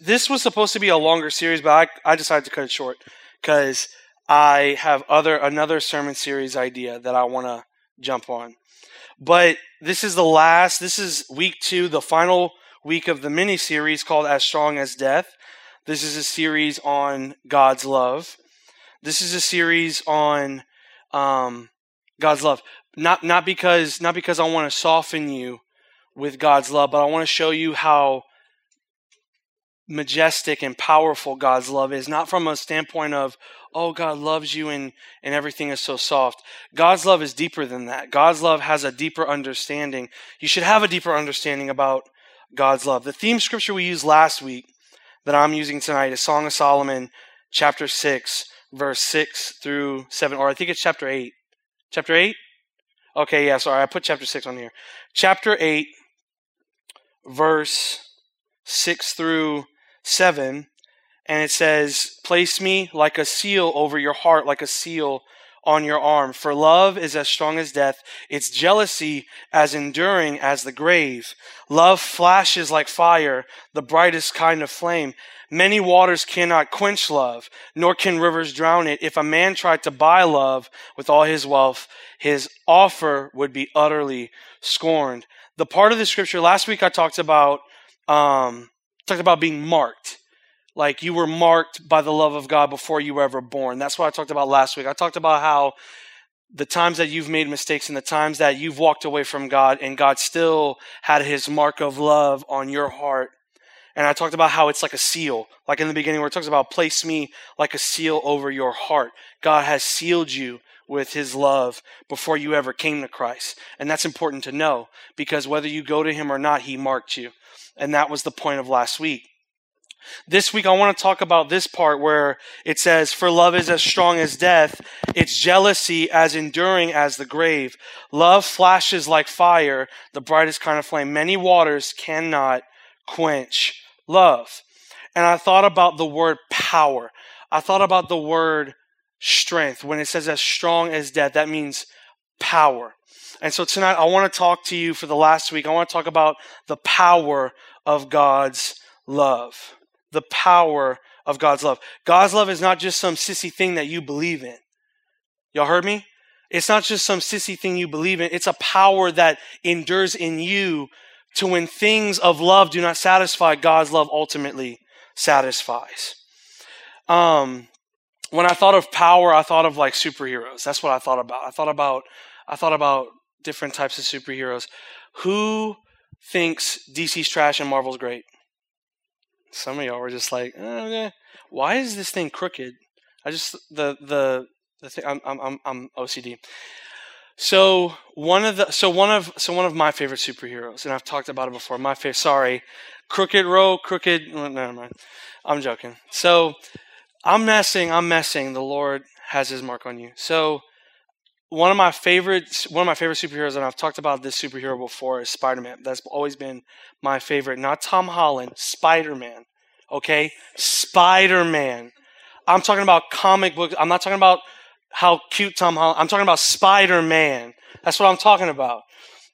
this was supposed to be a longer series, but I, I decided to cut it short because I have other another sermon series idea that I want to jump on. But this is the last. This is week two, the final week of the mini series called "As Strong as Death." This is a series on God's love. This is a series on um, God's love. Not not because not because I want to soften you with God's love, but I want to show you how majestic and powerful God's love is, not from a standpoint of, oh, God loves you and, and everything is so soft. God's love is deeper than that. God's love has a deeper understanding. You should have a deeper understanding about God's love. The theme scripture we used last week that I'm using tonight is Song of Solomon, chapter 6, verse 6 through 7, or I think it's chapter 8. Chapter 8? Okay, yeah, sorry, I put chapter 6 on here. Chapter 8, verse 6 through 7, and it says, Place me like a seal over your heart, like a seal on your arm. For love is as strong as death, its jealousy as enduring as the grave. Love flashes like fire, the brightest kind of flame. Many waters cannot quench love, nor can rivers drown it. If a man tried to buy love with all his wealth, his offer would be utterly scorned. The part of the scripture last week I talked about um, talked about being marked. Like you were marked by the love of God before you were ever born. That's what I talked about last week. I talked about how the times that you've made mistakes and the times that you've walked away from God and God still had his mark of love on your heart. And I talked about how it's like a seal, like in the beginning where it talks about place me like a seal over your heart. God has sealed you with his love before you ever came to Christ. And that's important to know because whether you go to him or not, he marked you. And that was the point of last week. This week, I want to talk about this part where it says, For love is as strong as death, its jealousy as enduring as the grave. Love flashes like fire, the brightest kind of flame. Many waters cannot quench love. And I thought about the word power. I thought about the word strength. When it says as strong as death, that means power. And so tonight, I want to talk to you for the last week. I want to talk about the power of God's love the power of God's love. God's love is not just some sissy thing that you believe in. Y'all heard me? It's not just some sissy thing you believe in. It's a power that endures in you to when things of love do not satisfy, God's love ultimately satisfies. Um, when I thought of power, I thought of like superheroes. That's what I thought about. I thought about I thought about different types of superheroes. Who thinks DC's trash and Marvel's great? some of y'all were just like, eh, why is this thing crooked? I just the the the thing I'm I'm I'm OCD. So one of the so one of so one of my favorite superheroes, and I've talked about it before. My favorite, sorry, Crooked Row, Crooked. No, never mind. I'm joking. So I'm messing. I'm messing. The Lord has His mark on you. So one of my favorite one of my favorite superheroes, and I've talked about this superhero before, is Spider Man. That's always been my favorite. Not Tom Holland, Spider Man. Okay, Spider Man. I'm talking about comic books. I'm not talking about how cute Tom Holland. I'm talking about Spider Man. That's what I'm talking about.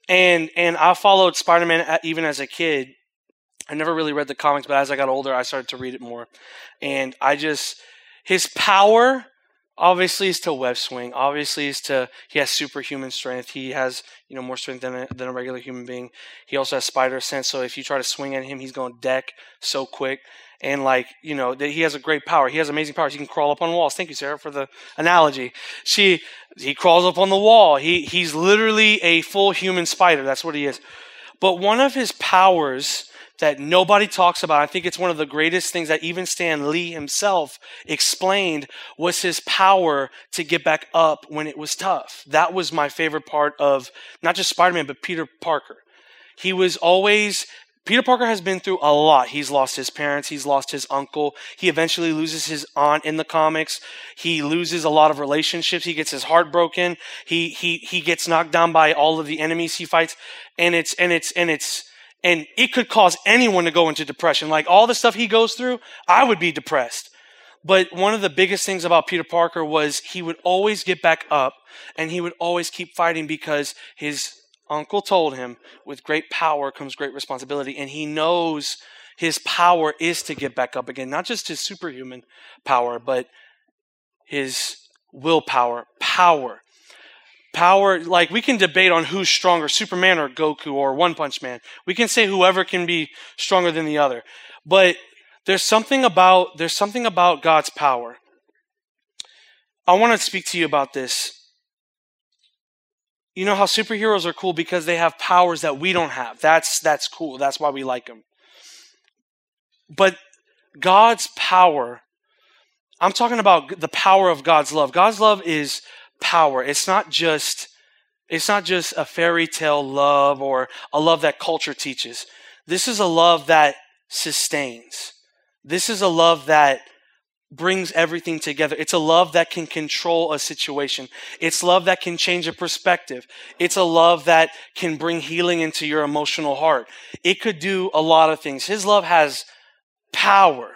And and I followed Spider Man even as a kid. I never really read the comics, but as I got older, I started to read it more. And I just his power obviously is to web swing. Obviously is to he has superhuman strength. He has you know more strength than a, than a regular human being. He also has spider sense so if you try to swing at him he's going to deck so quick. And like you know that he has a great power. He has amazing powers. He can crawl up on walls. Thank you sarah for the analogy. She he crawls up on the wall. He he's literally a full human spider. That's what he is. But one of his powers that nobody talks about. I think it's one of the greatest things that even Stan Lee himself explained was his power to get back up when it was tough. That was my favorite part of not just Spider Man, but Peter Parker. He was always Peter Parker has been through a lot. He's lost his parents. He's lost his uncle. He eventually loses his aunt in the comics. He loses a lot of relationships. He gets his heart broken. He, he, he gets knocked down by all of the enemies he fights. And it's, and it's, and it's, and it could cause anyone to go into depression. Like all the stuff he goes through, I would be depressed. But one of the biggest things about Peter Parker was he would always get back up and he would always keep fighting because his uncle told him with great power comes great responsibility and he knows his power is to get back up again. Not just his superhuman power, but his willpower, power. Power, like we can debate on who's stronger, Superman or Goku or One Punch Man. We can say whoever can be stronger than the other. But there's something about there's something about God's power. I want to speak to you about this. You know how superheroes are cool because they have powers that we don't have. That's that's cool. That's why we like them. But God's power I'm talking about the power of God's love. God's love is power. It's not just it's not just a fairy tale love or a love that culture teaches. This is a love that sustains. This is a love that brings everything together. It's a love that can control a situation. It's love that can change a perspective. It's a love that can bring healing into your emotional heart. It could do a lot of things. His love has power.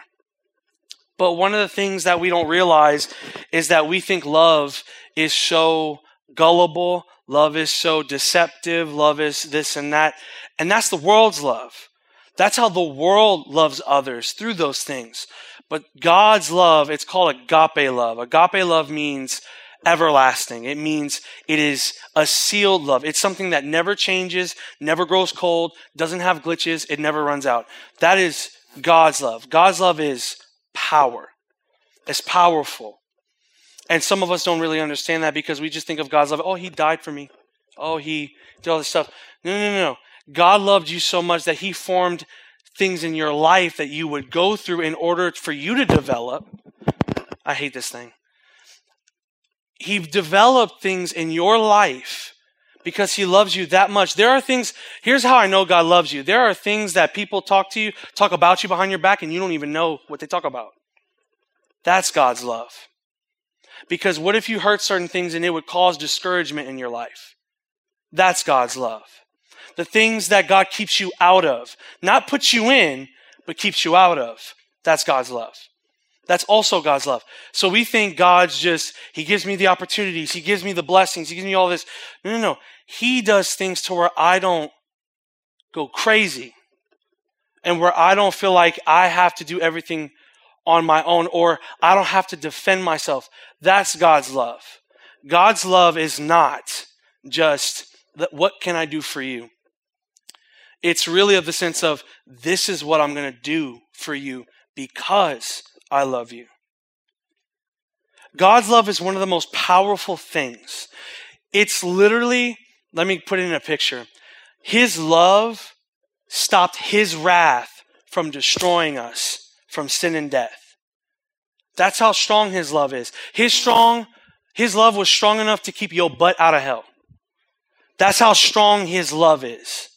But one of the things that we don't realize is that we think love is so gullible, love is so deceptive, love is this and that. And that's the world's love. That's how the world loves others through those things. But God's love, it's called agape love. Agape love means everlasting. It means it is a sealed love. It's something that never changes, never grows cold, doesn't have glitches, it never runs out. That is God's love. God's love is power. It's powerful. And some of us don't really understand that because we just think of God's love. Oh, he died for me. Oh, he did all this stuff. No, no, no. God loved you so much that he formed things in your life that you would go through in order for you to develop. I hate this thing. He developed things in your life because he loves you that much. There are things, here's how I know God loves you. There are things that people talk to you, talk about you behind your back, and you don't even know what they talk about. That's God's love. Because what if you hurt certain things and it would cause discouragement in your life? That's God's love. The things that God keeps you out of, not puts you in, but keeps you out of. That's God's love. That's also God's love. So we think God's just, He gives me the opportunities, He gives me the blessings, He gives me all this. No, no, no. He does things to where I don't go crazy and where I don't feel like I have to do everything on my own or I don't have to defend myself. That's God's love. God's love is not just what can I do for you? It's really of the sense of this is what I'm going to do for you because I love you. God's love is one of the most powerful things. It's literally, let me put it in a picture. His love stopped his wrath from destroying us from sin and death. That's how strong his love is. His strong, his love was strong enough to keep your butt out of hell. That's how strong his love is.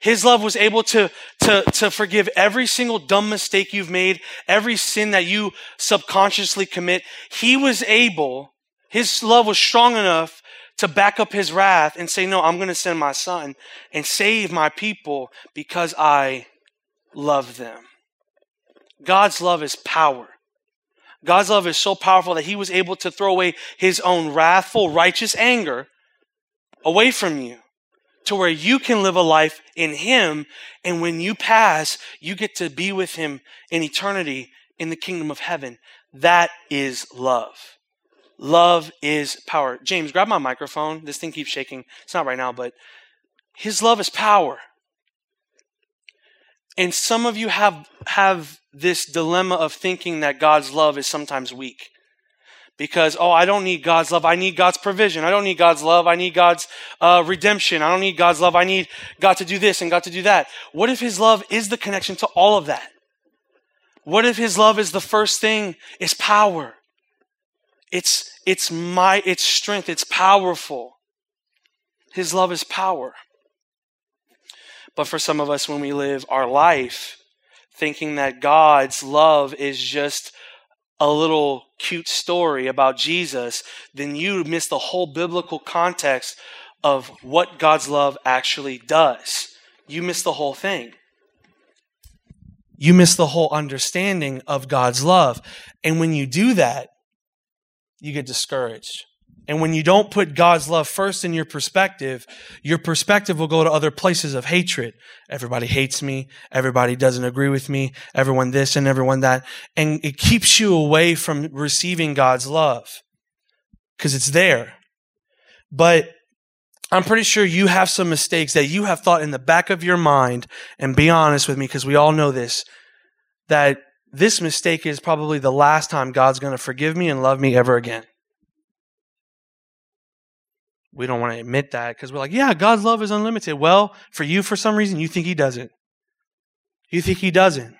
His love was able to, to, to forgive every single dumb mistake you've made, every sin that you subconsciously commit. He was able, his love was strong enough to back up his wrath and say, No, I'm going to send my son and save my people because I love them. God's love is power. God's love is so powerful that he was able to throw away his own wrathful, righteous anger away from you to where you can live a life in Him. And when you pass, you get to be with Him in eternity in the kingdom of heaven. That is love. Love is power. James, grab my microphone. This thing keeps shaking. It's not right now, but His love is power. And some of you have, have this dilemma of thinking that God's love is sometimes weak because, oh, I don't need God's love. I need God's provision. I don't need God's love. I need God's uh, redemption. I don't need God's love. I need God to do this and God to do that. What if His love is the connection to all of that? What if His love is the first thing, is power? It's, it's my, it's strength. It's powerful. His love is power. But for some of us, when we live our life thinking that God's love is just a little cute story about Jesus, then you miss the whole biblical context of what God's love actually does. You miss the whole thing. You miss the whole understanding of God's love. And when you do that, you get discouraged And when you don't put God's love first in your perspective, your perspective will go to other places of hatred. Everybody hates me. Everybody doesn't agree with me. Everyone this and everyone that. And it keeps you away from receiving God's love because it's there. But I'm pretty sure you have some mistakes that you have thought in the back of your mind. And be honest with me because we all know this that this mistake is probably the last time God's going to forgive me and love me ever again we don't want to admit that because we're like, yeah, God's love is unlimited. Well, for you, for some reason, you think He doesn't. You think He doesn't.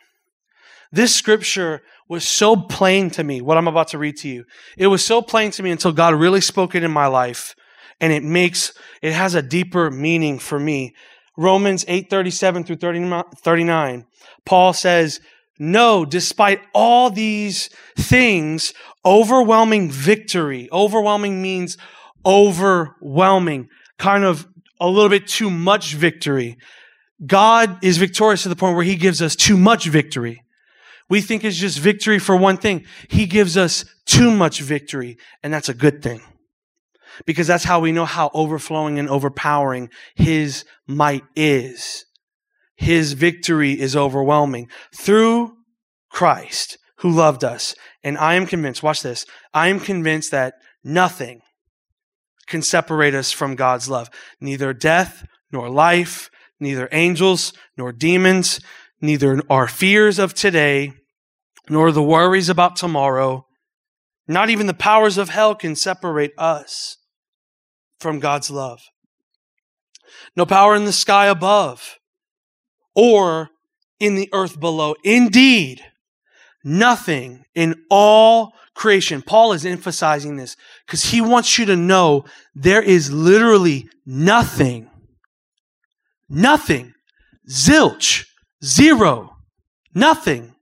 This scripture was so plain to me, what I'm about to read to you. It was so plain to me until God really spoke it in my life. And it makes, it has a deeper meaning for me. Romans 8 37 through 39, Paul says, No, despite all these things, overwhelming victory, overwhelming means overwhelming, kind of a little bit too much victory. God is victorious to the point where he gives us too much victory. We think it's just victory for one thing. He gives us too much victory, and that's a good thing. Because that's how we know how overflowing and overpowering his might is. His victory is overwhelming through Christ who loved us. And I am convinced, watch this, I am convinced that nothing, can separate us from God's love. Neither death nor life, neither angels nor demons, neither our fears of today nor the worries about tomorrow, not even the powers of hell can separate us from God's love. No power in the sky above or in the earth below. Indeed, nothing in all creation. Paul is emphasizing this because he wants you to know there is literally nothing, nothing, zilch, zero, nothing.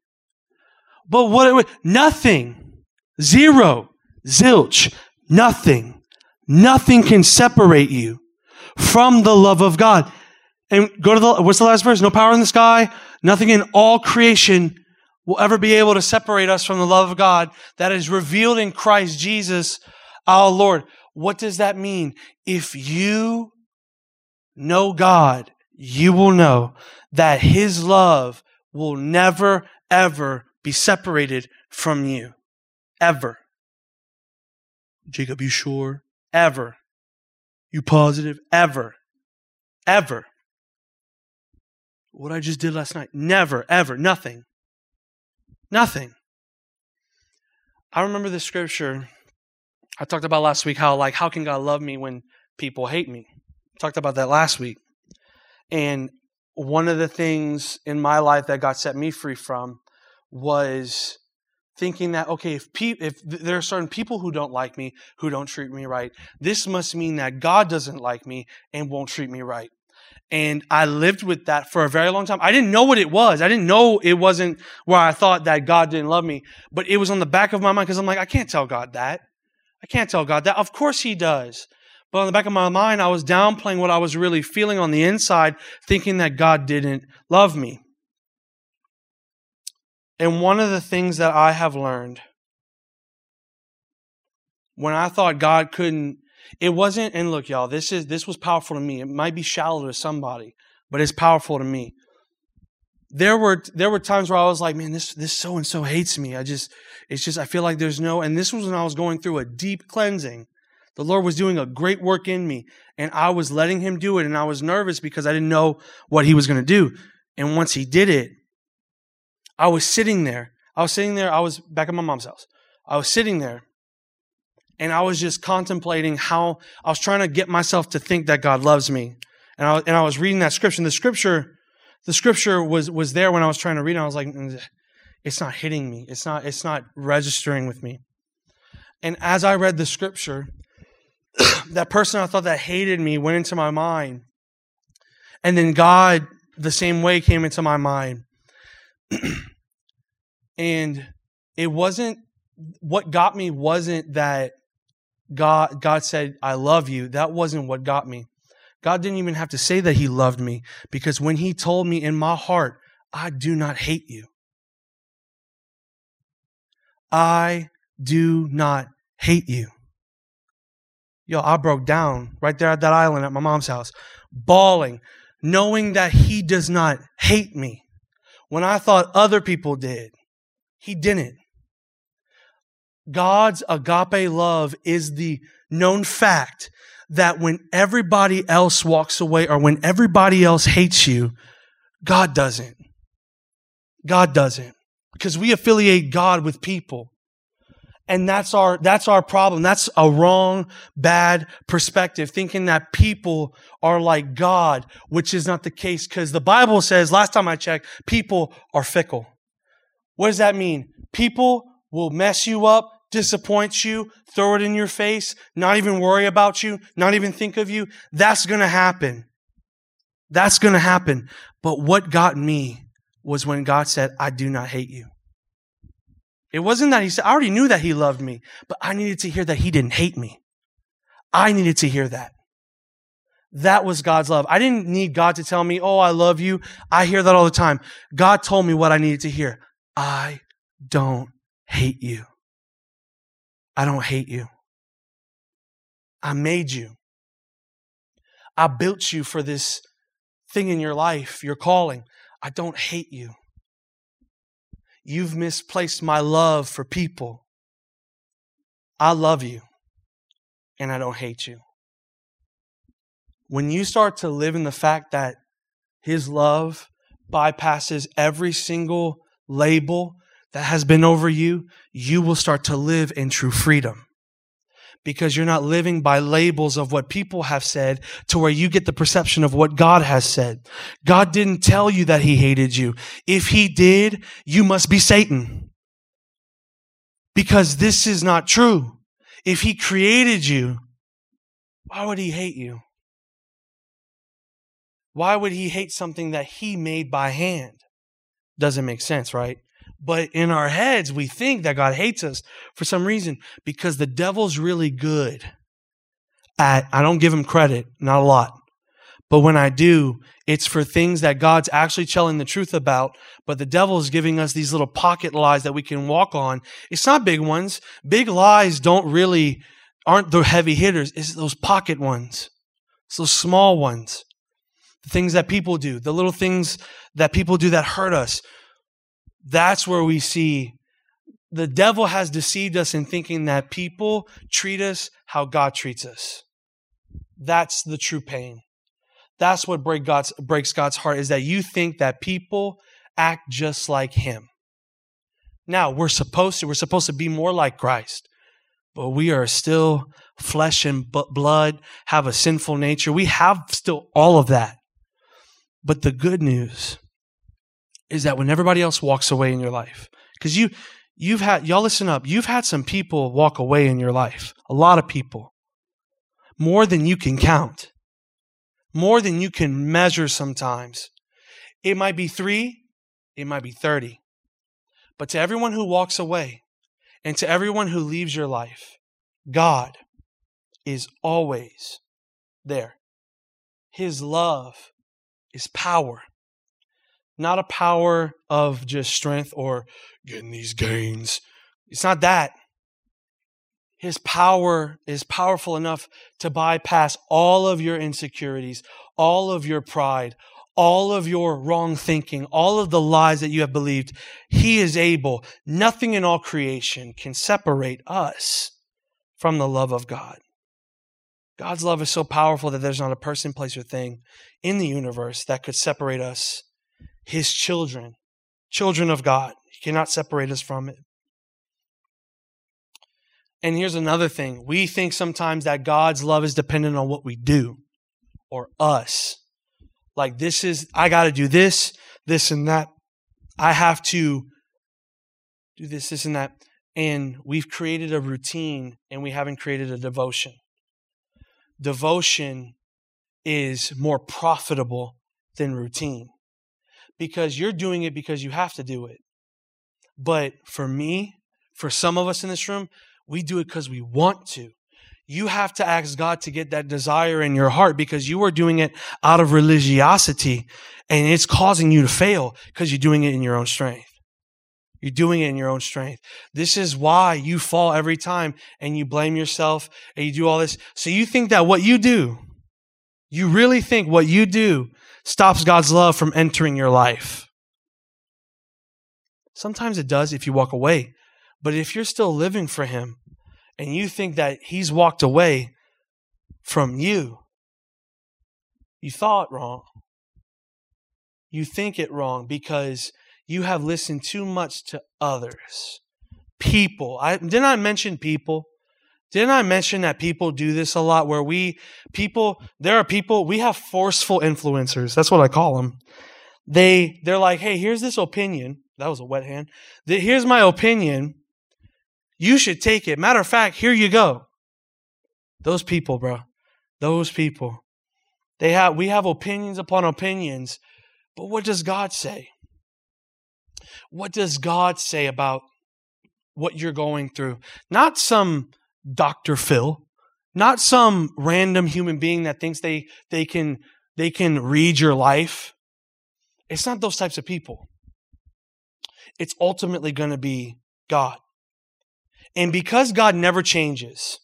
But what, nothing, zero, zilch, nothing, nothing can separate you from the love of God. And go to the, what's the last verse? No power in the sky, nothing in all creation will ever be able to separate us from the love of God that is revealed in Christ Jesus our Lord. What does that mean? If you know God, you will know that His love will never, ever be separated from you. Ever. Jacob, you sure? Ever. You positive? Ever. Ever. What I just did last night? Never, ever, nothing. Nothing. I remember the scripture I talked about last week how like how can God love me when people hate me? Talked about that last week. And one of the things in my life that God set me free from was thinking that okay if pe- if there are certain people who don't like me who don't treat me right this must mean that God doesn't like me and won't treat me right and I lived with that for a very long time. I didn't know what it was. I didn't know it wasn't where I thought that God didn't love me, but it was on the back of my mind because I'm like, I can't tell God that. I can't tell God that. Of course He does. But on the back of my mind, I was downplaying what I was really feeling on the inside, thinking that God didn't love me. And one of the things that I have learned when I thought God couldn't it wasn't, and look, y'all, this is this was powerful to me. It might be shallow to somebody, but it's powerful to me. There were there were times where I was like, man, this this so and so hates me. I just it's just I feel like there's no and this was when I was going through a deep cleansing. The Lord was doing a great work in me, and I was letting him do it, and I was nervous because I didn't know what he was going to do. And once he did it, I was sitting there. I was sitting there, I was back at my mom's house. I was sitting there and I was just contemplating how I was trying to get myself to think that God loves me. And I, and I was reading that scripture. And the scripture, the scripture was, was there when I was trying to read it. I was like, mm, it's not hitting me. It's not, it's not registering with me. And as I read the scripture, that person I thought that hated me went into my mind. And then God, the same way, came into my mind. and it wasn't, what got me wasn't that God, God said, I love you, that wasn't what got me. God didn't even have to say that He loved me because when He told me in my heart, I do not hate you. I do not hate you. Yo, I broke down right there at that island at my mom's house, bawling, knowing that He does not hate me when I thought other people did. He didn't. God's agape love is the known fact that when everybody else walks away or when everybody else hates you, God doesn't. God doesn't. Because we affiliate God with people. And that's our, that's our problem. That's a wrong, bad perspective, thinking that people are like God, which is not the case. Because the Bible says, last time I checked, people are fickle. What does that mean? People will mess you up, disappoint you, throw it in your face, not even worry about you, not even think of you. That's going to happen. That's going to happen. But what got me was when God said, I do not hate you. It wasn't that he said, I already knew that he loved me, but I needed to hear that he didn't hate me. I needed to hear that. That was God's love. I didn't need God to tell me, Oh, I love you. I hear that all the time. God told me what I needed to hear. I don't hate you. I don't hate you. I made you. I built you for this thing in your life, your calling. I don't hate you. You've misplaced my love for people. I love you and I don't hate you. When you start to live in the fact that His love bypasses every single label that has been over you, you will start to live in true freedom because you're not living by labels of what people have said to where you get the perception of what God has said. God didn't tell you that he hated you. If he did, you must be Satan. Because this is not true. If he created you, why would he hate you? Why would he hate something that he made by hand? Doesn't make sense, right? But in our heads, we think that God hates us for some reason because the devil's really good at, I don't give him credit, not a lot. But when I do, it's for things that God's actually telling the truth about, but the devil is giving us these little pocket lies that we can walk on. It's not big ones. Big lies don't really, aren't the heavy hitters. It's those pocket ones. It's those small ones. The things that people do, the little things that people do that hurt us. That's where we see the devil has deceived us in thinking that people treat us how God treats us. That's the true pain. That's what break God's, breaks God's heart is that you think that people act just like him. Now, we're supposed to, we're supposed to be more like Christ, but we are still flesh and blood, have a sinful nature. We have still all of that. But the good news is that when everybody else walks away in your life, because you, you've had, y'all listen up, you've had some people walk away in your life, a lot of people, more than you can count, more than you can measure sometimes. It might be three, it might be 30. But to everyone who walks away and to everyone who leaves your life, God is always there. His love is power not a power of just strength or getting these gains. It's not that. His power is powerful enough to bypass all of your insecurities, all of your pride, all of your wrong thinking, all of the lies that you have believed. He is able. Nothing in all creation can separate us from the love of God. God's love is so powerful that there's not a person, place, or thing in the universe that could separate us his children, children of God. He cannot separate us from it. And here's another thing we think sometimes that God's love is dependent on what we do or us. Like, this is, I got to do this, this, and that. I have to do this, this, and that. And we've created a routine and we haven't created a devotion. Devotion is more profitable than routine because you're doing it because you have to do it. But for me, for some of us in this room, we do it because we want to. You have to ask God to get that desire in your heart because you are doing it out of religiosity and it's causing you to fail because you're doing it in your own strength. You're doing it in your own strength. This is why you fall every time and you blame yourself and you do all this. So you think that what you do, you really think what you do stops God's love from entering your life. Sometimes it does if you walk away. But if you're still living for Him and you think that He's walked away from you, you thought wrong. You think it wrong because you have listened too much to others. People. I didn't I mention people? Didn't I mention that people do this a lot where we people there are people we have forceful influencers. That's what I call them. They they're like, "Hey, here's this opinion." That was a wet hand. Here's my opinion. You should take it. Matter of fact, here you go. Those people, bro. Those people. They have we have opinions upon opinions. But what does God say? What does God say about what you're going through? Not some Dr. Phil, not some random human being that thinks they they can they can read your life. It's not those types of people. It's ultimately going to be God. And because God never changes,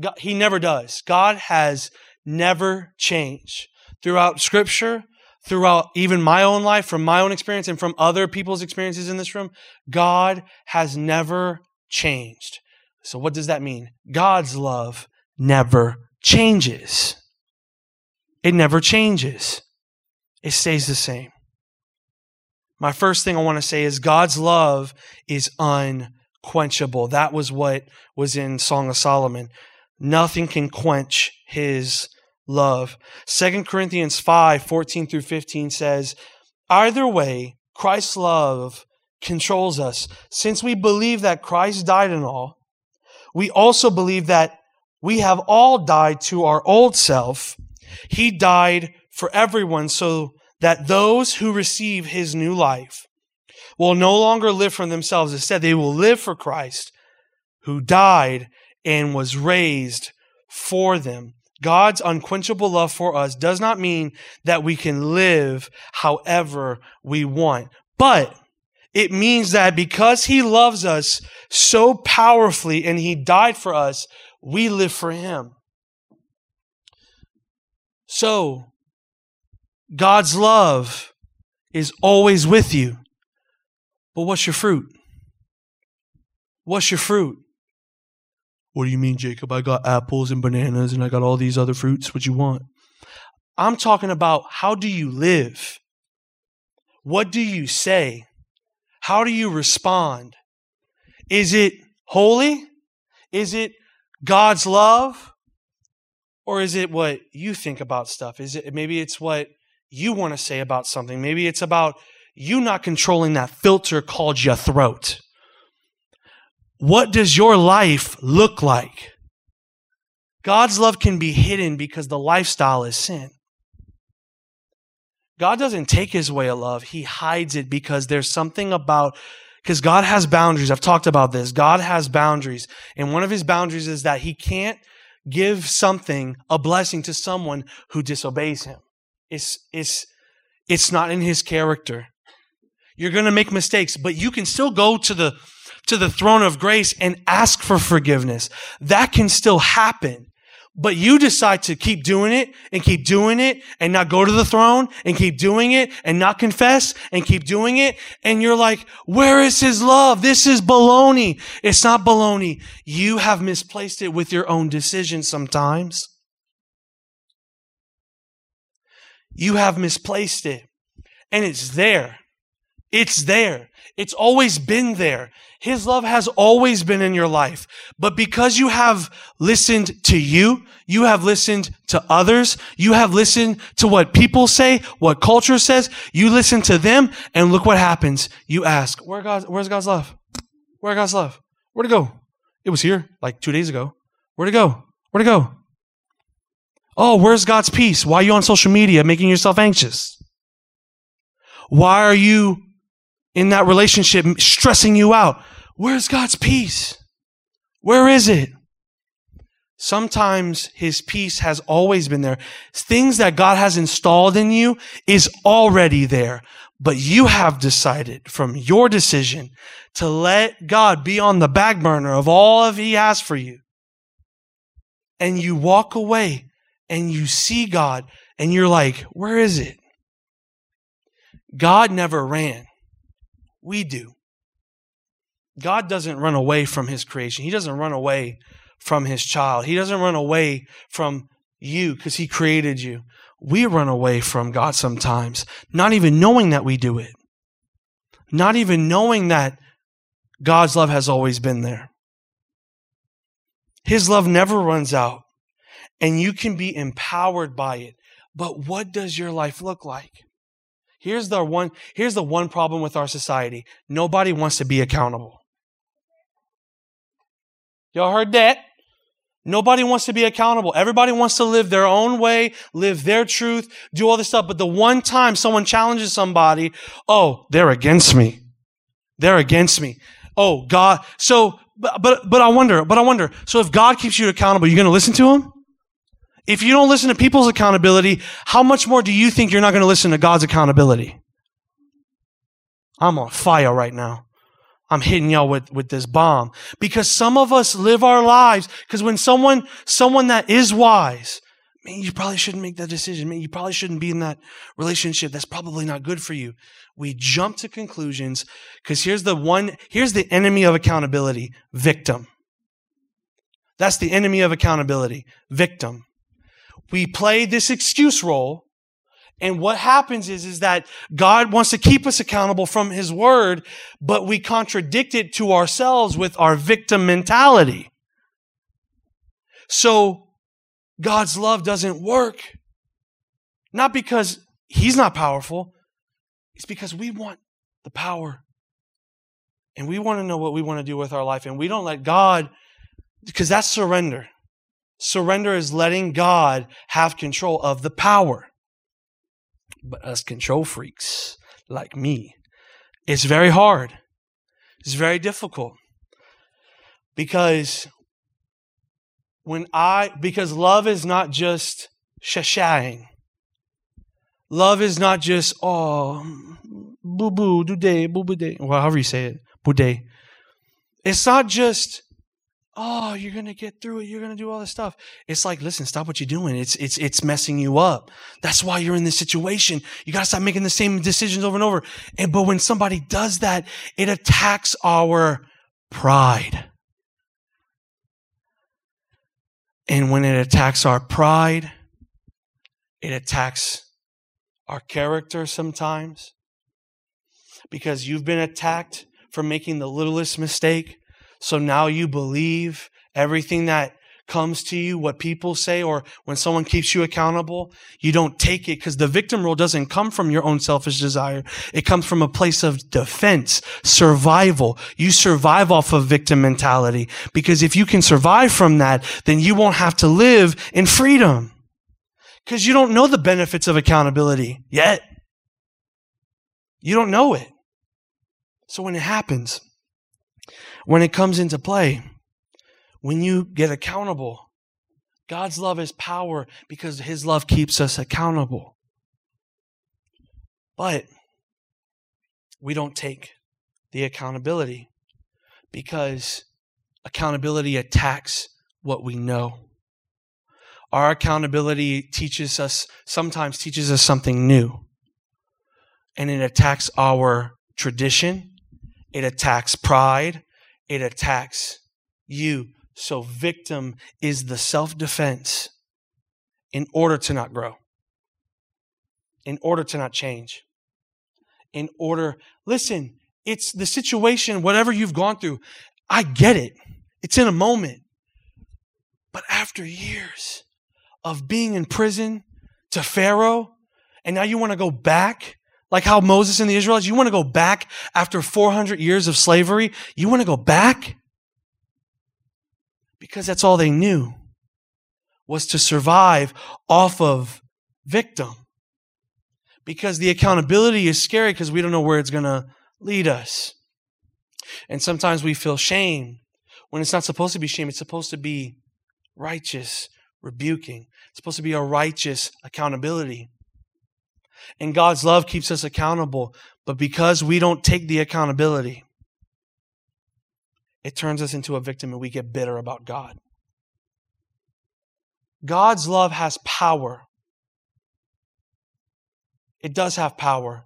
God, He never does. God has never changed. Throughout Scripture, throughout even my own life, from my own experience, and from other people's experiences in this room, God has never changed. So, what does that mean? God's love never changes. It never changes, it stays the same. My first thing I want to say is God's love is unquenchable. That was what was in Song of Solomon. Nothing can quench his love. 2 Corinthians 5 14 through 15 says, Either way, Christ's love controls us. Since we believe that Christ died and all, we also believe that we have all died to our old self. He died for everyone so that those who receive his new life will no longer live for themselves. Instead, they will live for Christ who died and was raised for them. God's unquenchable love for us does not mean that we can live however we want, but it means that because he loves us so powerfully and he died for us, we live for him. So, God's love is always with you. But what's your fruit? What's your fruit? What do you mean, Jacob? I got apples and bananas and I got all these other fruits. What you want? I'm talking about how do you live? What do you say? How do you respond? Is it holy? Is it God's love? Or is it what you think about stuff? Is it maybe it's what you want to say about something. Maybe it's about you not controlling that filter called your throat. What does your life look like? God's love can be hidden because the lifestyle is sin. God doesn't take his way of love, he hides it because there's something about because God has boundaries. I've talked about this. God has boundaries. And one of his boundaries is that he can't give something, a blessing to someone who disobeys him. It's, it's, it's not in his character. You're going to make mistakes, but you can still go to the, to the throne of grace and ask for forgiveness. That can still happen. But you decide to keep doing it and keep doing it and not go to the throne and keep doing it and not confess and keep doing it. And you're like, where is his love? This is baloney. It's not baloney. You have misplaced it with your own decisions sometimes. You have misplaced it. And it's there. It's there. It's always been there. His love has always been in your life. But because you have listened to you, you have listened to others, you have listened to what people say, what culture says, you listen to them, and look what happens. You ask, Where God, where's God's love? Where's God's love? Where'd it go? It was here like two days ago. Where'd it go? Where'd it go? Oh, where's God's peace? Why are you on social media making yourself anxious? Why are you in that relationship stressing you out? Where's God's peace? Where is it? Sometimes his peace has always been there. Things that God has installed in you is already there. But you have decided from your decision to let God be on the back burner of all of He has for you. And you walk away and you see God and you're like, where is it? God never ran. We do. God doesn't run away from his creation. He doesn't run away from his child. He doesn't run away from you because he created you. We run away from God sometimes, not even knowing that we do it. Not even knowing that God's love has always been there. His love never runs out, and you can be empowered by it. But what does your life look like? Here's the one, here's the one problem with our society. Nobody wants to be accountable. Y'all heard that? Nobody wants to be accountable. Everybody wants to live their own way, live their truth, do all this stuff. But the one time someone challenges somebody, oh, they're against me. They're against me. Oh, God. So, but, but, but I wonder, but I wonder. So if God keeps you accountable, you're going to listen to him? If you don't listen to people's accountability, how much more do you think you're not going to listen to God's accountability? I'm on fire right now. I'm hitting y'all with, with this bomb because some of us live our lives because when someone, someone that is wise, man, you probably shouldn't make that decision. Man, you probably shouldn't be in that relationship. That's probably not good for you. We jump to conclusions because here's the one, here's the enemy of accountability, victim. That's the enemy of accountability, victim. We play this excuse role and what happens is, is that God wants to keep us accountable from His Word, but we contradict it to ourselves with our victim mentality. So God's love doesn't work. Not because He's not powerful, it's because we want the power. And we want to know what we want to do with our life. And we don't let God, because that's surrender. Surrender is letting God have control of the power. But us control freaks like me, it's very hard. It's very difficult. Because when I, because love is not just shashaying. Love is not just, oh, boo boo, do day, boo boo day, well, however you say it, boo day. It's not just oh, you're gonna get through it. You're gonna do all this stuff. It's like, listen, stop what you're doing. It's it's it's messing you up. That's why you're in this situation. You gotta stop making the same decisions over and over. And but when somebody does that, it attacks our pride. And when it attacks our pride, it attacks our character sometimes. Because you've been attacked for making the littlest mistake so now you believe everything that comes to you, what people say, or when someone keeps you accountable, you don't take it because the victim role doesn't come from your own selfish desire. It comes from a place of defense, survival. You survive off of victim mentality because if you can survive from that, then you won't have to live in freedom because you don't know the benefits of accountability yet. You don't know it. So when it happens, when it comes into play, when you get accountable, God's love is power because His love keeps us accountable. But we don't take the accountability because accountability attacks what we know. Our accountability teaches us, sometimes teaches us something new. And it attacks our tradition, it attacks pride, it attacks you. So, victim is the self defense in order to not grow, in order to not change, in order, listen, it's the situation, whatever you've gone through. I get it. It's in a moment. But after years of being in prison to Pharaoh, and now you want to go back like how Moses and the Israelites, you want to go back after 400 years of slavery? You want to go back? Because that's all they knew was to survive off of victim. Because the accountability is scary because we don't know where it's going to lead us. And sometimes we feel shame when it's not supposed to be shame. It's supposed to be righteous rebuking. It's supposed to be a righteous accountability. And God's love keeps us accountable. But because we don't take the accountability, it turns us into a victim and we get bitter about God. God's love has power. It does have power,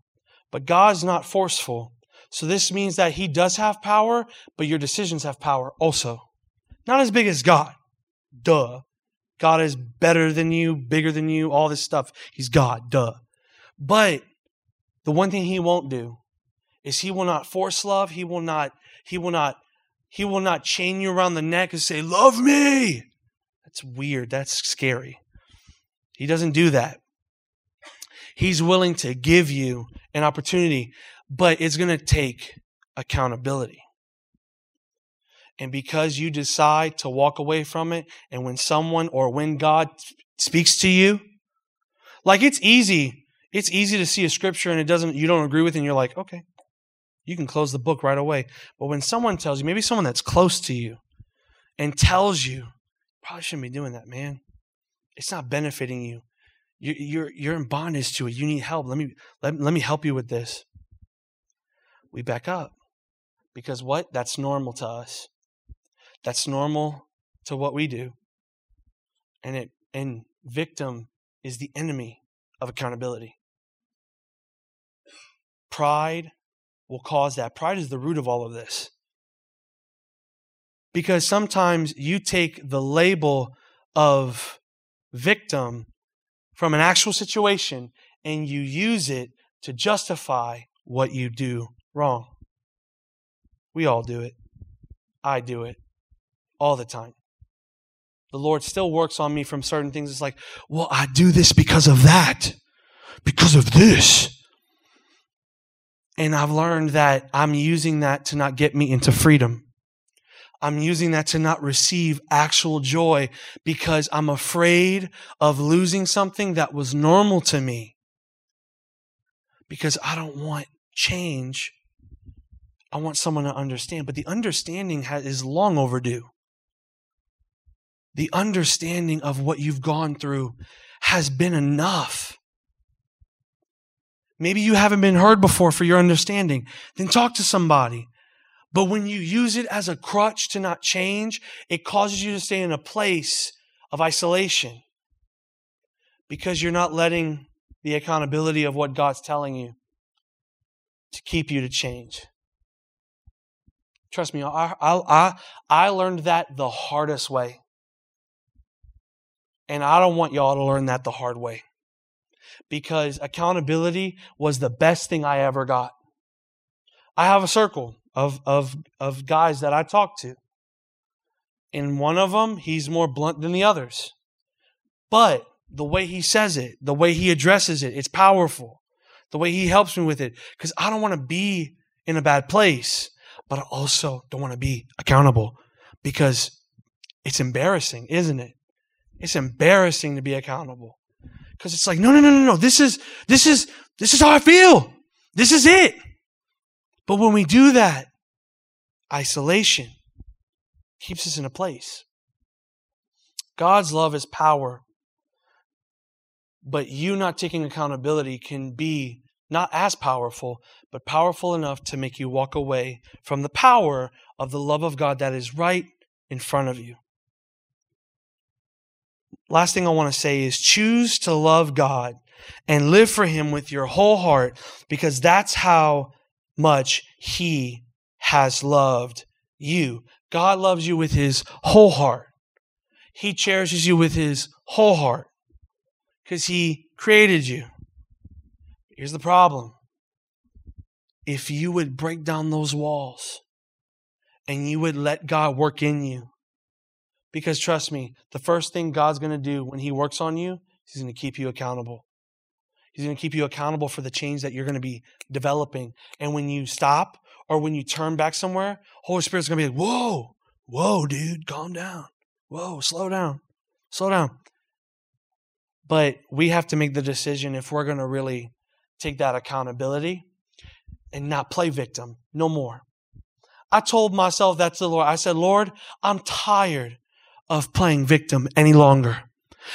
but God's not forceful. So this means that He does have power, but your decisions have power also. Not as big as God. Duh. God is better than you, bigger than you, all this stuff. He's God. Duh. But the one thing He won't do is He will not force love. He will not, He will not, He will not chain you around the neck and say, Love me. That's weird. That's scary. He doesn't do that. He's willing to give you an opportunity, but it's going to take accountability. And because you decide to walk away from it, and when someone or when God speaks to you, like it's easy, it's easy to see a scripture and it doesn't, you don't agree with it, and you're like, okay, you can close the book right away. But when someone tells you, maybe someone that's close to you, and tells you, Probably shouldn't be doing that, man. It's not benefiting you. you you're, you're in bondage to it. You need help. Let me, let, let me help you with this. We back up. Because what? That's normal to us. That's normal to what we do. And it and victim is the enemy of accountability. Pride will cause that. Pride is the root of all of this. Because sometimes you take the label of victim from an actual situation and you use it to justify what you do wrong. We all do it. I do it all the time. The Lord still works on me from certain things. It's like, well, I do this because of that, because of this. And I've learned that I'm using that to not get me into freedom. I'm using that to not receive actual joy because I'm afraid of losing something that was normal to me. Because I don't want change. I want someone to understand. But the understanding is long overdue. The understanding of what you've gone through has been enough. Maybe you haven't been heard before for your understanding. Then talk to somebody. But when you use it as a crutch to not change, it causes you to stay in a place of isolation because you're not letting the accountability of what God's telling you to keep you to change. Trust me, I, I, I learned that the hardest way. And I don't want y'all to learn that the hard way because accountability was the best thing I ever got. I have a circle of, of, of guys that I talk to. And one of them, he's more blunt than the others. But the way he says it, the way he addresses it, it's powerful. The way he helps me with it. Because I don't want to be in a bad place, but I also don't want to be accountable because it's embarrassing, isn't it? It's embarrassing to be accountable. Because it's like, no, no, no, no, no. This is, this is, this is how I feel. This is it. But when we do that, isolation keeps us in a place. God's love is power, but you not taking accountability can be not as powerful, but powerful enough to make you walk away from the power of the love of God that is right in front of you. Last thing I want to say is choose to love God and live for Him with your whole heart because that's how much He has loved you. God loves you with His whole heart. He cherishes you with His whole heart because He created you. Here's the problem if you would break down those walls and you would let God work in you, because trust me, the first thing God's going to do when He works on you, He's going to keep you accountable. He's going to keep you accountable for the change that you're going to be developing. And when you stop or when you turn back somewhere, Holy Spirit's going to be like, whoa, whoa, dude, calm down. Whoa, slow down, slow down. But we have to make the decision if we're going to really take that accountability and not play victim no more. I told myself that to the Lord. I said, Lord, I'm tired of playing victim any longer.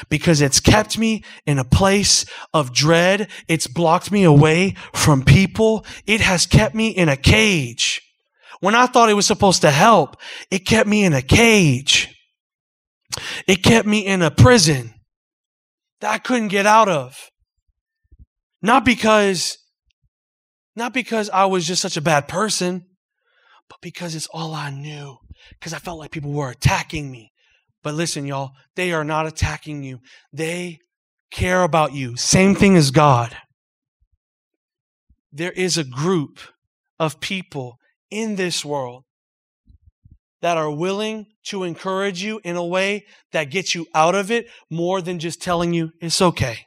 because it's kept me in a place of dread. It's blocked me away from people. It has kept me in a cage. When I thought it was supposed to help, it kept me in a cage. It kept me in a prison that I couldn't get out of. Not because, not because I was just such a bad person, but because it's all I knew. Because I felt like people were attacking me. But listen, y'all, they are not attacking you. They care about you. Same thing as God. There is a group of people in this world that are willing to encourage you in a way that gets you out of it more than just telling you it's okay.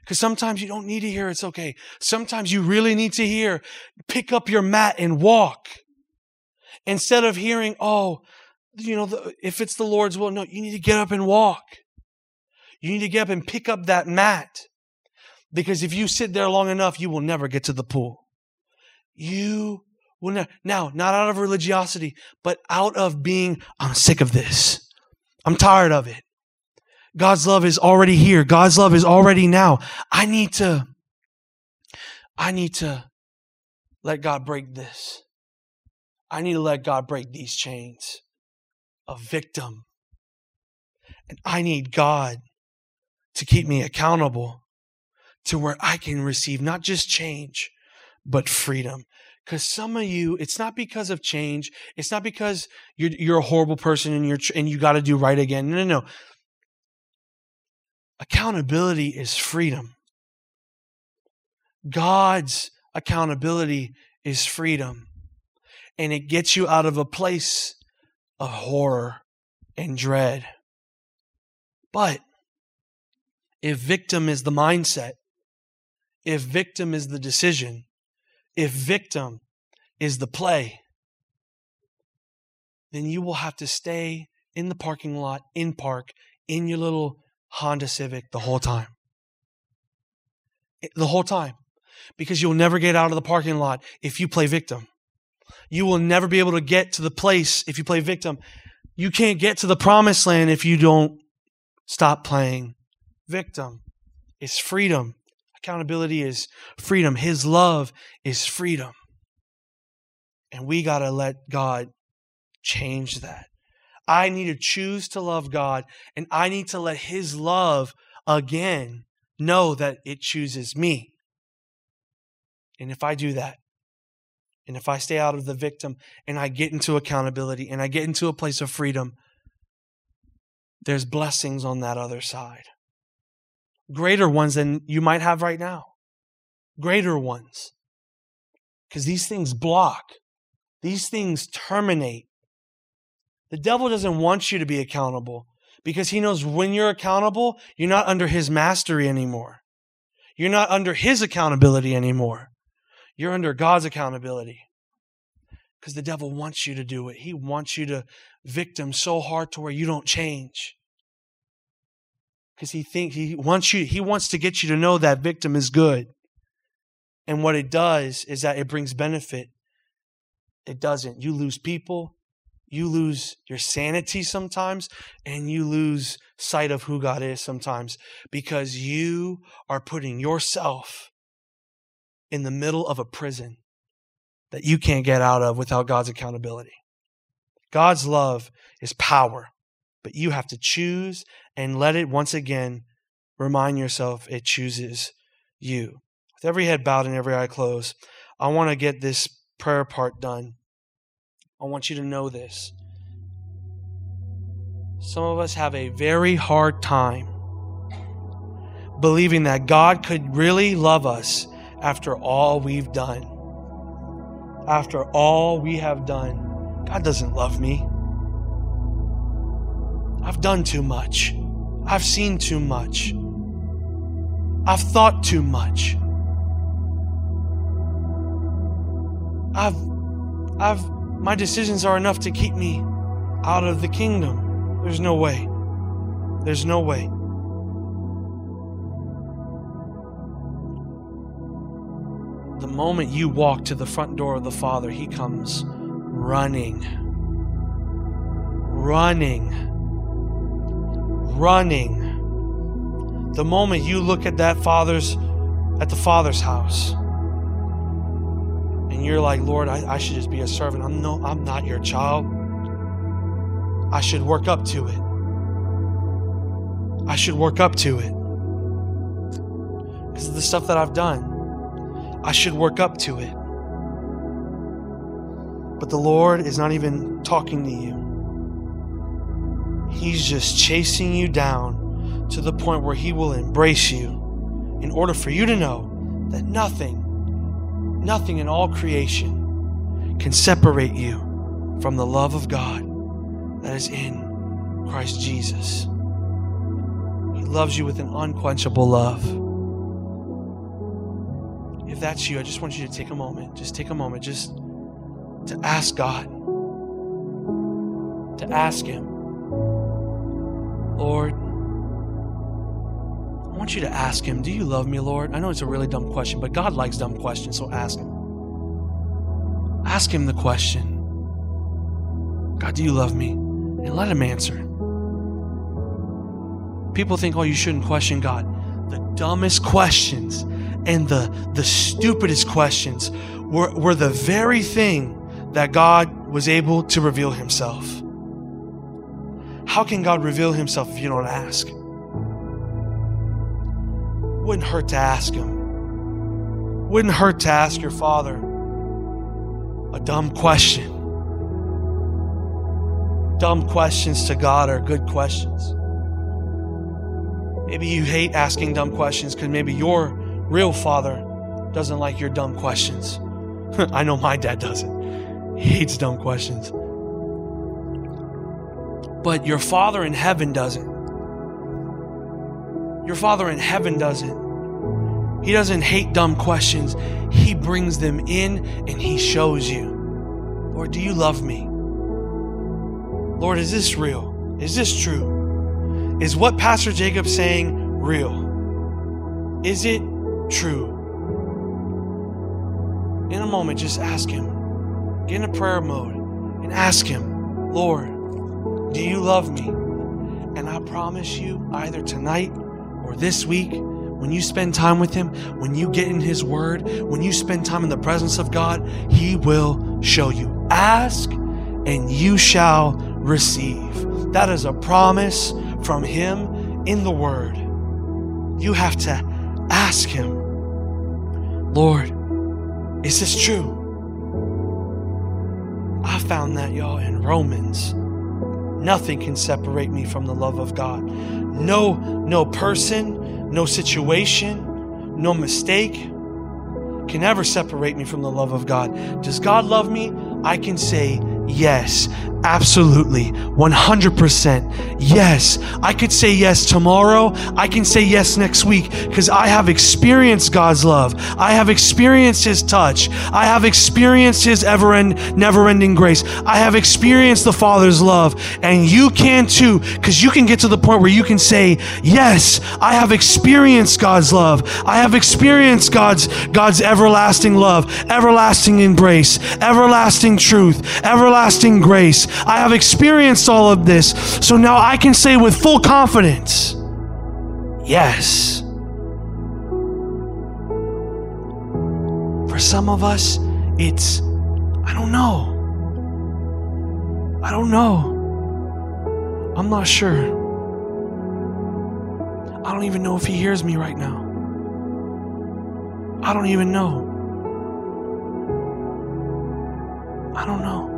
Because sometimes you don't need to hear it's okay. Sometimes you really need to hear, pick up your mat and walk. Instead of hearing, oh, you know, the, if it's the Lord's will, no, you need to get up and walk. You need to get up and pick up that mat. Because if you sit there long enough, you will never get to the pool. You will never. Now, not out of religiosity, but out of being, I'm sick of this. I'm tired of it. God's love is already here. God's love is already now. I need to, I need to let God break this. I need to let God break these chains a victim. And I need God to keep me accountable to where I can receive not just change, but freedom. Because some of you, it's not because of change. It's not because you're, you're a horrible person and you're, and you got to do right again. No, no, no. Accountability is freedom. God's accountability is freedom. And it gets you out of a place of horror and dread. But if victim is the mindset, if victim is the decision, if victim is the play, then you will have to stay in the parking lot, in park, in your little Honda Civic the whole time. Eh, the whole time. Because you'll never get out of the parking lot if you play victim. You will never be able to get to the place if you play victim. You can't get to the promised land if you don't stop playing victim. It's freedom. Accountability is freedom. His love is freedom. And we got to let God change that. I need to choose to love God, and I need to let His love again know that it chooses me. And if I do that, and if I stay out of the victim and I get into accountability and I get into a place of freedom, there's blessings on that other side. Greater ones than you might have right now. Greater ones. Because these things block, these things terminate. The devil doesn't want you to be accountable because he knows when you're accountable, you're not under his mastery anymore. You're not under his accountability anymore. You're under God's accountability. Because the devil wants you to do it. He wants you to victim so hard to where you don't change. Because he thinks he wants you, he wants to get you to know that victim is good. And what it does is that it brings benefit. It doesn't. You lose people, you lose your sanity sometimes, and you lose sight of who God is sometimes because you are putting yourself in the middle of a prison that you can't get out of without God's accountability. God's love is power, but you have to choose and let it once again remind yourself it chooses you. With every head bowed and every eye closed, I want to get this prayer part done. I want you to know this. Some of us have a very hard time believing that God could really love us after all we've done. After all we have done, God doesn't love me. I've done too much. I've seen too much. I've thought too much. I've, I've, my decisions are enough to keep me out of the kingdom. There's no way. There's no way. Moment you walk to the front door of the Father, He comes running, running, running the moment you look at that father's at the father's house and you're like, Lord, I, I should just be a servant. I'm no, I'm not your child. I should work up to it. I should work up to it. Because of the stuff that I've done. I should work up to it. But the Lord is not even talking to you. He's just chasing you down to the point where He will embrace you in order for you to know that nothing, nothing in all creation can separate you from the love of God that is in Christ Jesus. He loves you with an unquenchable love. If that's you, I just want you to take a moment. Just take a moment. Just to ask God, to ask Him, Lord, I want you to ask Him, Do you love me, Lord? I know it's a really dumb question, but God likes dumb questions, so ask Him. Ask Him the question God, do you love me? And let Him answer. People think, oh, you shouldn't question God. The dumbest questions and the, the stupidest questions were, were the very thing that God was able to reveal himself. How can God reveal himself if you don't ask? Wouldn't hurt to ask him. Wouldn't hurt to ask your father a dumb question. Dumb questions to God are good questions. Maybe you hate asking dumb questions because maybe your real father doesn't like your dumb questions. I know my dad doesn't. He hates dumb questions. But your Father in heaven doesn't. Your Father in heaven doesn't. He doesn't hate dumb questions. He brings them in and He shows you. Lord, do you love me? Lord, is this real? Is this true? Is what Pastor Jacob's saying real? Is it true? In a moment, just ask Him. Get in a prayer mode and ask Him, Lord, do you love me? And I promise you, either tonight or this week, when you spend time with Him, when you get in His Word, when you spend time in the presence of God, He will show you. Ask and you shall receive. That is a promise from Him in the Word. You have to ask Him, Lord, is this true? I found that, y'all, in Romans. Nothing can separate me from the love of God. No, no person, no situation, no mistake can ever separate me from the love of God. Does God love me? I can say Yes, absolutely. 100%. Yes. I could say yes tomorrow. I can say yes next week because I have experienced God's love. I have experienced His touch. I have experienced His ever end, never ending grace. I have experienced the Father's love. And you can too because you can get to the point where you can say, Yes, I have experienced God's love. I have experienced God's, God's everlasting love, everlasting embrace, everlasting truth, everlasting grace. I have experienced all of this. So now I can say with full confidence, yes. For some of us, it's, I don't know. I don't know. I'm not sure. I don't even know if he hears me right now. I don't even know. I don't know.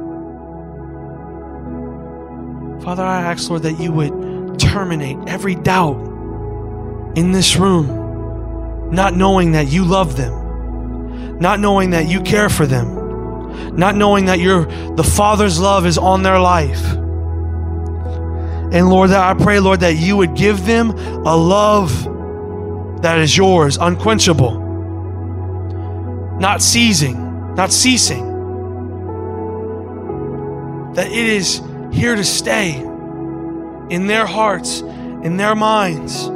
Father, I ask, Lord, that you would terminate every doubt in this room, not knowing that you love them, not knowing that you care for them, not knowing that your the Father's love is on their life. And Lord, that I pray, Lord, that you would give them a love that is yours, unquenchable, not ceasing, not ceasing. That it is here to stay in their hearts, in their minds,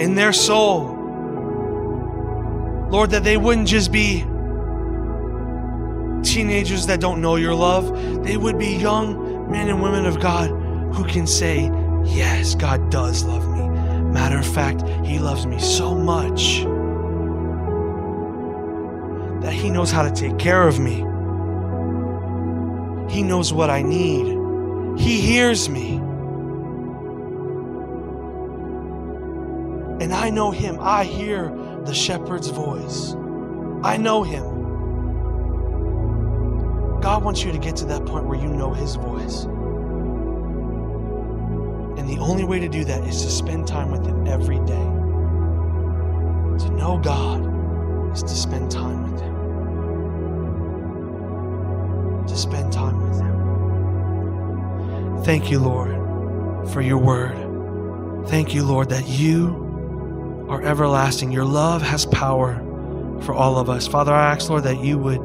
in their soul. Lord, that they wouldn't just be teenagers that don't know your love, they would be young men and women of God who can say, Yes, God does love me. Matter of fact, He loves me so much that He knows how to take care of me. He knows what I need. He hears me. And I know Him. I hear the shepherd's voice. I know Him. God wants you to get to that point where you know His voice. And the only way to do that is to spend time with Him every day. To know God is to spend time with Him. To spend time with Him. Thank you, Lord, for your word. Thank you, Lord, that you are everlasting. Your love has power for all of us. Father, I ask, Lord, that you would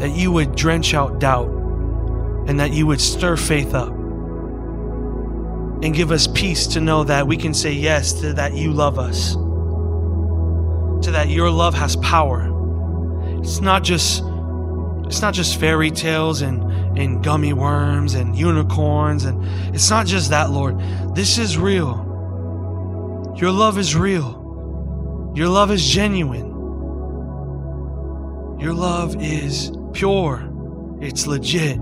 that you would drench out doubt and that you would stir faith up and give us peace to know that we can say yes to that you love us, to that your love has power. It's not just it's not just fairy tales and, and gummy worms and unicorns and it's not just that, Lord. This is real. Your love is real. Your love is genuine. Your love is pure. It's legit.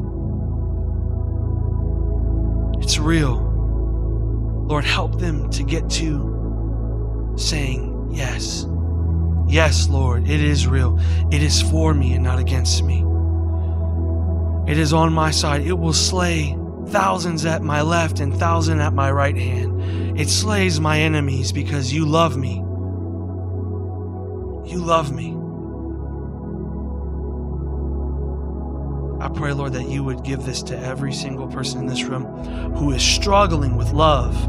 It's real. Lord, help them to get to saying yes. Yes, Lord, it is real. It is for me and not against me. It is on my side. It will slay thousands at my left and thousand at my right hand. It slays my enemies because you love me. You love me. I pray, Lord, that you would give this to every single person in this room who is struggling with love.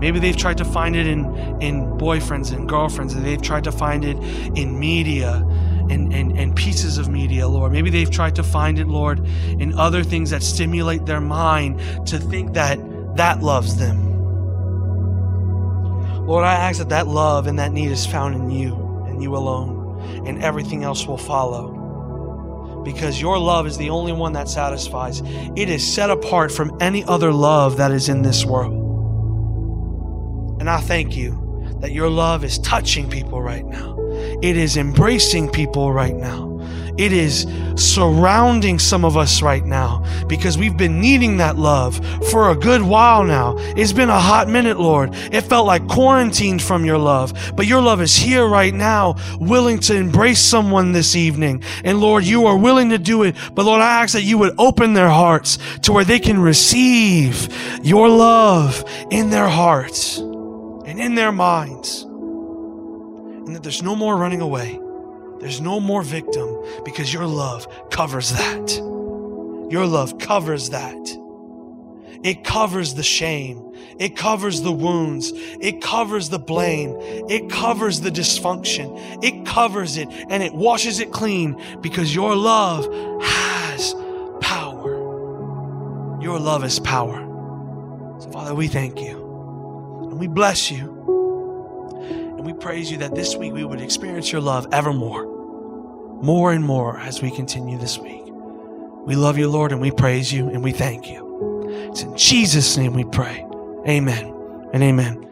Maybe they've tried to find it in, in boyfriends and girlfriends, and they've tried to find it in media and, and, and pieces of media, Lord. Maybe they've tried to find it, Lord, in other things that stimulate their mind to think that that loves them. Lord, I ask that that love and that need is found in you and you alone, and everything else will follow because your love is the only one that satisfies. It is set apart from any other love that is in this world. And I thank you that your love is touching people right now. It is embracing people right now. It is surrounding some of us right now because we've been needing that love for a good while now. It's been a hot minute, Lord. It felt like quarantined from your love, but your love is here right now, willing to embrace someone this evening. And Lord, you are willing to do it. But Lord, I ask that you would open their hearts to where they can receive your love in their hearts and in their minds. And that there's no more running away. There's no more victim because your love covers that. Your love covers that. It covers the shame. It covers the wounds. It covers the blame. It covers the dysfunction. It covers it and it washes it clean because your love has power. Your love is power. So, Father, we thank you and we bless you. Praise you that this week we would experience your love evermore more and more as we continue this week. We love you, Lord, and we praise you and we thank you. It's in Jesus' name we pray. Amen and amen.